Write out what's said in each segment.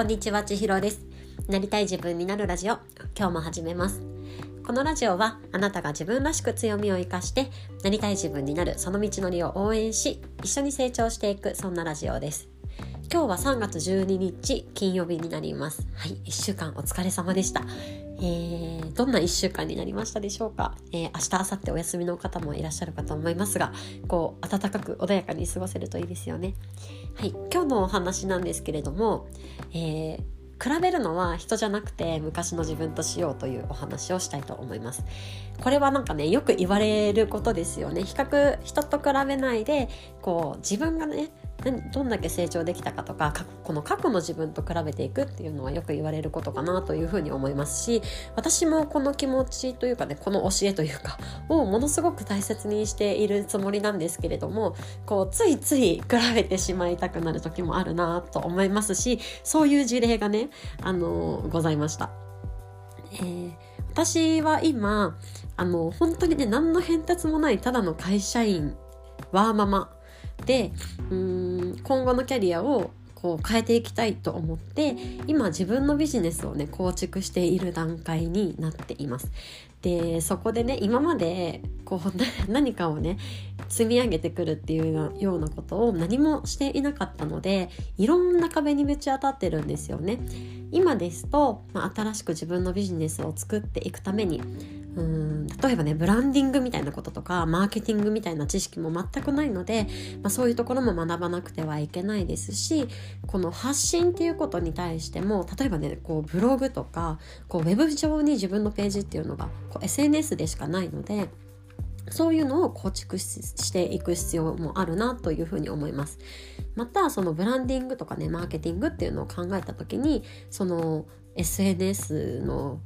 こんにちは、ちひろです。なりたい自分になるラジオ、今日も始めます。このラジオは、あなたが自分らしく強みを生かして、なりたい自分になるその道のりを応援し、一緒に成長していく、そんなラジオです。今日は3月12日金曜日になります。はい、1週間お疲れ様でした。えー、どんな1週間になりましたでしょうか、えー、明日、明後日お休みの方もいらっしゃるかと思いますが、こう、暖かく穏やかに過ごせるといいですよね。はい、今日のお話なんですけれども、えー比べるのは人じゃなくて昔の自分としようというお話をしたいと思います。これはなんかね、よく言われることですよね。比較、人と比べないで、こう、自分がね、どんだけ成長できたかとかこの過去の自分と比べていくっていうのはよく言われることかなというふうに思いますし私もこの気持ちというかねこの教えというか をものすごく大切にしているつもりなんですけれどもこうついつい比べてしまいたくなる時もあるなと思いますしそういう事例がねあのございました。えー私は今あの本当にね何の変哲もないただの会社員ワーママでうーん今後のキャリアをこう変えていきたいと思って今自分のビジネスをね構築している段階になっています。でそこでね今までこう 何かをね積み上げてくるっていうようなことを何もしていなかったのでいろんな壁にぶち当たってるんですよね。今ですと、まあ、新しく自分のビジネスを作っていくためにうん例えばねブランディングみたいなこととかマーケティングみたいな知識も全くないので、まあ、そういうところも学ばなくてはいけないですしこの発信っていうことに対しても例えばねこうブログとかこうウェブ上に自分のページっていうのがこう SNS でしかないのでそういうのを構築していく必要もあるなというふうに思います。またそのブランディングとかねマーケティングっていうのを考えた時にその SNS の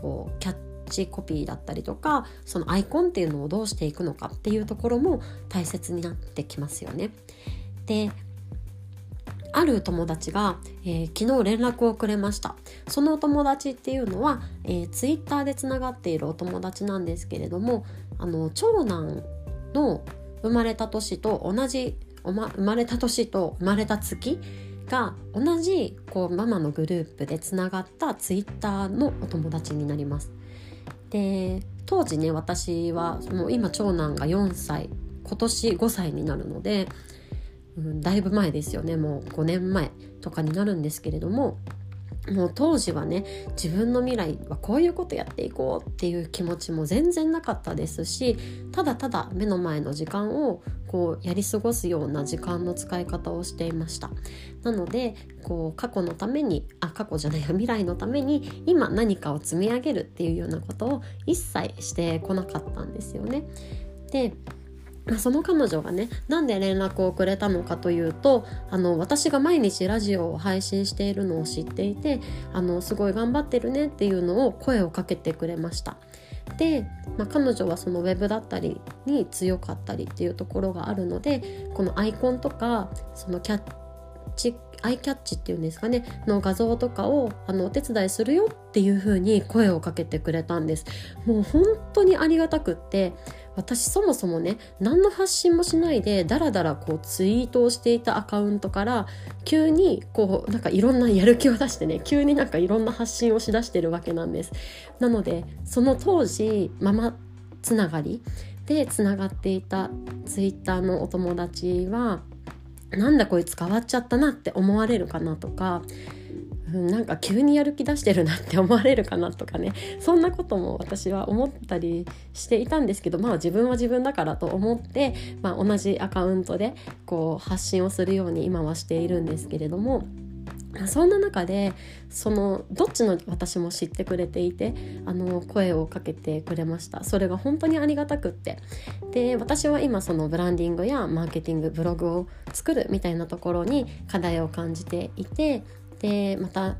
こうキャッチコピーだったりとかそのアイコンっていうのをどうしていくのかっていうところも大切になってきますよね。である友達が、えー、昨日連絡をくれましたそのお友達っていうのは、えー、ツイッターでつながっているお友達なんですけれどもあの長男の生まれた年と同じ、ま、生まれた年と生まれた月が同じこうママのグループでつながったツイッターのお友達になります。で当時ね私はもう今長男が4歳今年5歳になるので、うん、だいぶ前ですよねもう5年前とかになるんですけれどももう当時はね自分の未来はこういうことやっていこうっていう気持ちも全然なかったですしただただ目の前の時間をこうやり過ごすような時間の使い方をしていました。なのでこう過去のためにあ過去じゃないや未来のために今何かを積み上げるっていうようなことを一切してこなかったんですよね。でその彼女がねなんで連絡をくれたのかというとあの私が毎日ラジオを配信しているのを知っていてあのすごい頑張ってるねっていうのを声をかけてくれました。で、まあ、彼女はそのウェブだったりに強かったりっていうところがあるのでこのアイコンとかそのキャッチアイキャッチっていうんですかねの画像とかをあのお手伝いするよっていう風に声をかけてくれたんです。もう本当にありがたくって私そもそもね何の発信もしないでダラダラこうツイートをしていたアカウントから急にこうなんかいろんなやる気を出してね急になんかいろんな発信をしだしてるわけなんです。なのでその当時ママつながりでつながっていたツイッターのお友達はなんだこいつ変わっちゃったなって思われるかなとかなんか急にやる気出してるなって思われるかなとかねそんなことも私は思ったりしていたんですけどまあ自分は自分だからと思って、まあ、同じアカウントでこう発信をするように今はしているんですけれども。そんな中でそのどっちの私も知ってくれていてあの声をかけてくれました。それが本当にありがたくって。で私は今そのブランディングやマーケティングブログを作るみたいなところに課題を感じていてでまた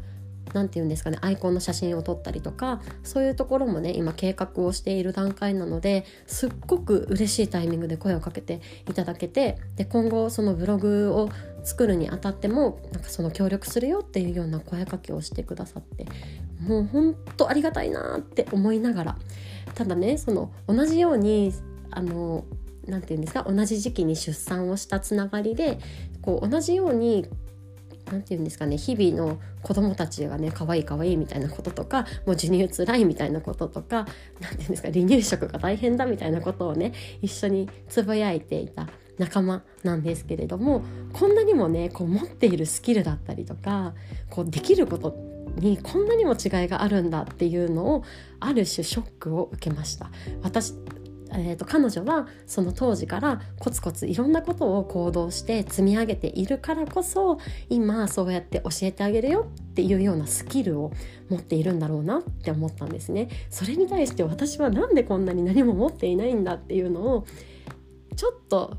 何て言うんですかねアイコンの写真を撮ったりとかそういうところもね今計画をしている段階なのですっごく嬉しいタイミングで声をかけていただけてで今後そのブログを作るにあたってもなんかその協力するよっていうような声かけをしてくださってもうほんとありがたいなって思いながらただねその同じようにあの何て言うんですか同じ時期に出産をしたつながりでこう同じように何て言うんですかね日々の子供たちがね可愛い可愛いみたいなこととかもう授乳つらいみたいなこととか何て言うんですか離乳食が大変だみたいなことをね一緒につぶやいていた仲間なんですけれどもこんなにもねこう持っているスキルだったりとかこうできることにこんなにも違いがあるんだっていうのをある種ショックを受けました。私えーと、彼女はその当時からコツコツいろんなことを行動して積み上げているからこそ今そうやって教えてあげるよっていうようなスキルを持っているんだろうなって思ったんですね。それに対して私はなんでこんなに何も持っていないんだっていうのをちょっと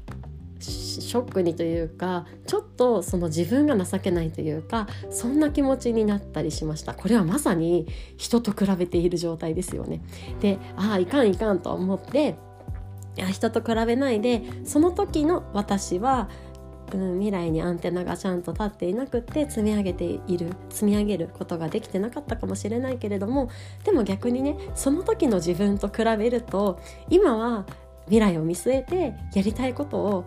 ショックにというかちょっとその自分が情けないというかそんな気持ちになったりしました。これはまさに人と比べている状態ですよね。でああいかんいかんと思っていや人と比べないでその時の私はうん、未来にアンテナがちゃんと立っていなくって積み上げている積み上げることができてなかったかもしれないけれどもでも逆にねその時の自分と比べると今は未来を見据えてやりたいことを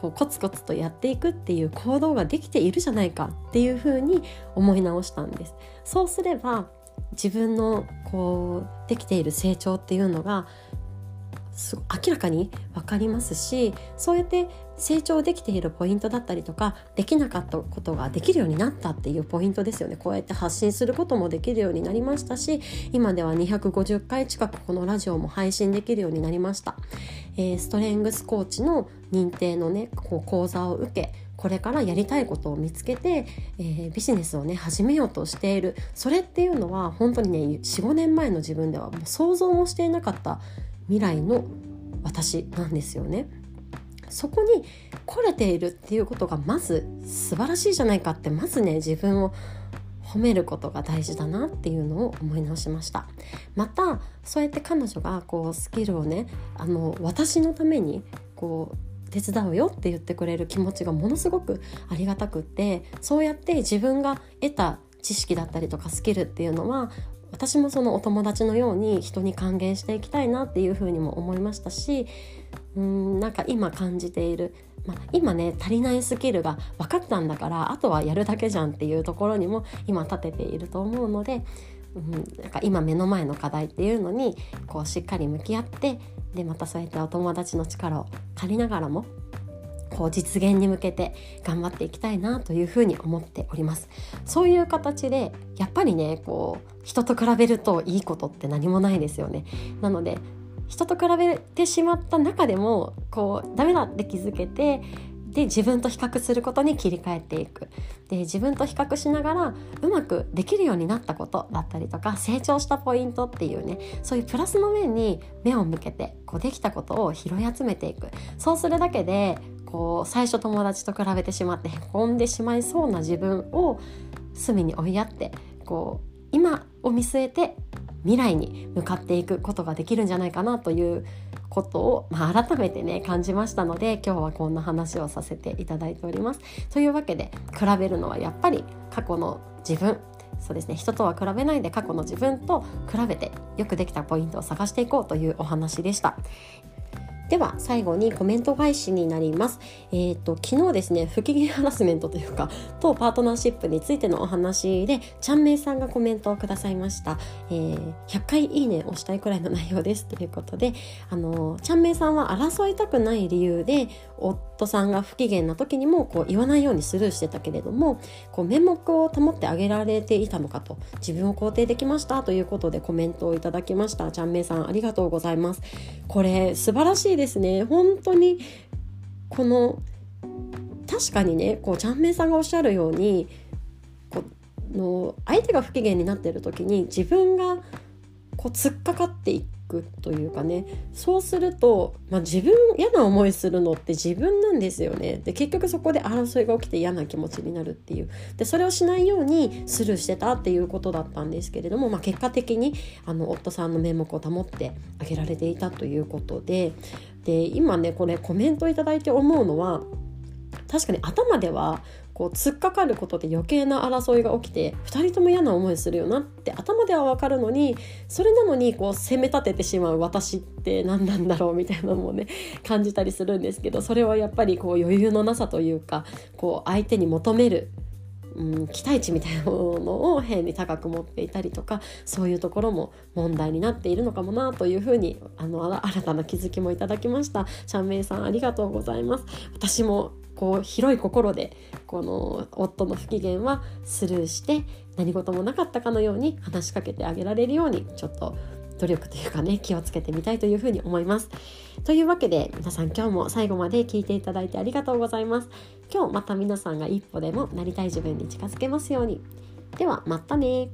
こうコツコツとやっていくっていう行動ができているじゃないかっていうふうに思い直したんです。そうすれば自分のこうできている成長っていうのが明らかに分かりますしそうやって成長できているポイントだったりとかできなかったことができるようになったっていうポイントですよね。こうやって発信することもできるようになりましたし今では250回近くこのラジオも配信できるようになりました、えー、ストレングスコーチの認定のねこう講座を受けこれからやりたいことを見つけて、えー、ビジネスをね始めようとしている。それっていうのは本当にね45年前の自分ではもう想像もしていなかった未来の私なんですよね。そこに来れているっていうことがまず素晴らしいじゃないかってまずね自分を褒めることが大事だなっていうのを思い直しました。またそうやって彼女がこうスキルをねあの私のためにこう手伝うよって言ってくれる気持ちがものすごくありがたくってそうやって自分が得た知識だったりとかスキルっていうのは私もそのお友達のように人に還元していきたいなっていうふうにも思いましたしうんなんか今感じている、まあ、今ね足りないスキルが分かったんだからあとはやるだけじゃんっていうところにも今立てていると思うので、うん、なんか今目の前の課題っていうのにこうしっかり向き合ってでまたそうやってお友達の力を借りながらもこう実現に向けて頑張っていきたいなというふうに思っております。そういう形でやっぱりねこう人と比べるといいことって何もないですよね。なので人と比べてしまった中でもこうダメだって気づけてで自分と比較することに切り替えていく。で自分と比較しながらうまくできるようになったことだったりとか成長したポイントっていうねそういうプラスの面に目を向けてこうできたことを拾い集めていく。そうするだけでこう最初友達と比べてしまってへこんでしまいそうな自分を隅に追いやってこう今を見据えて未来に向かっていくことができるんじゃないかなということを、まあ、改めてね感じましたので今日はこんな話をさせていただいております。というわけで比べるのはやっぱり過去の自分そうですね人とは比べないで過去の自分と比べてよくできたポイントを探していこうというお話でした。では最後にコメント返しになります。えっ、ー、と昨日ですね不機嫌ハラスメントというかとパートナーシップについてのお話でちゃんめいさんがコメントをくださいました。えー、100回いいねをしたいくらいの内容ですということであのちゃんめいさんは争いたくない理由で夫さんが不機嫌な時にもこう言わないようにスルーしてたけれどもこう面目を保ってあげられていたのかと自分を肯定できましたということでコメントをいただきましたちゃんめいさんありがとうございます。これ素晴らしいですね。本当にこの確かにねこうちゃんめいさんがおっしゃるようにこの相手が不機嫌になっている時に自分がこう突っかかっていっくというかね。そうすると、まあ、自分嫌な思いするのって自分なんですよね。で結局そこで争いが起きて嫌な気持ちになるっていう。でそれをしないようにスルーしてたっていうことだったんですけれども、まあ、結果的にあの夫さんの面目を保ってあげられていたということで。で今ねこれコメント頂いて思うのは確かに頭ではこう突っかかることで余計な争いが起きて2人とも嫌な思いするよなって頭では分かるのにそれなのにこう責め立ててしまう私って何なんだろうみたいなのもね 感じたりするんですけどそれはやっぱりこう余裕のなさというかこう相手に求めるうん、期待値みたいなものを変に高く持っていたりとかそういうところも問題になっているのかもなというふうにあの新たな気づきもいただきました。シャンメイさんありがとうございます。私もこう広い心でこの夫の不機嫌はスルーして何事もなかったかのように話しかけてあげられるようにちょっと努力というかね気をつけてみたいというふうに思います。というわけで皆さん今日も最後まで聞いていただいてありがとうございます。今日また皆さんが一歩でもなりたい自分に近づけますように。ではまたね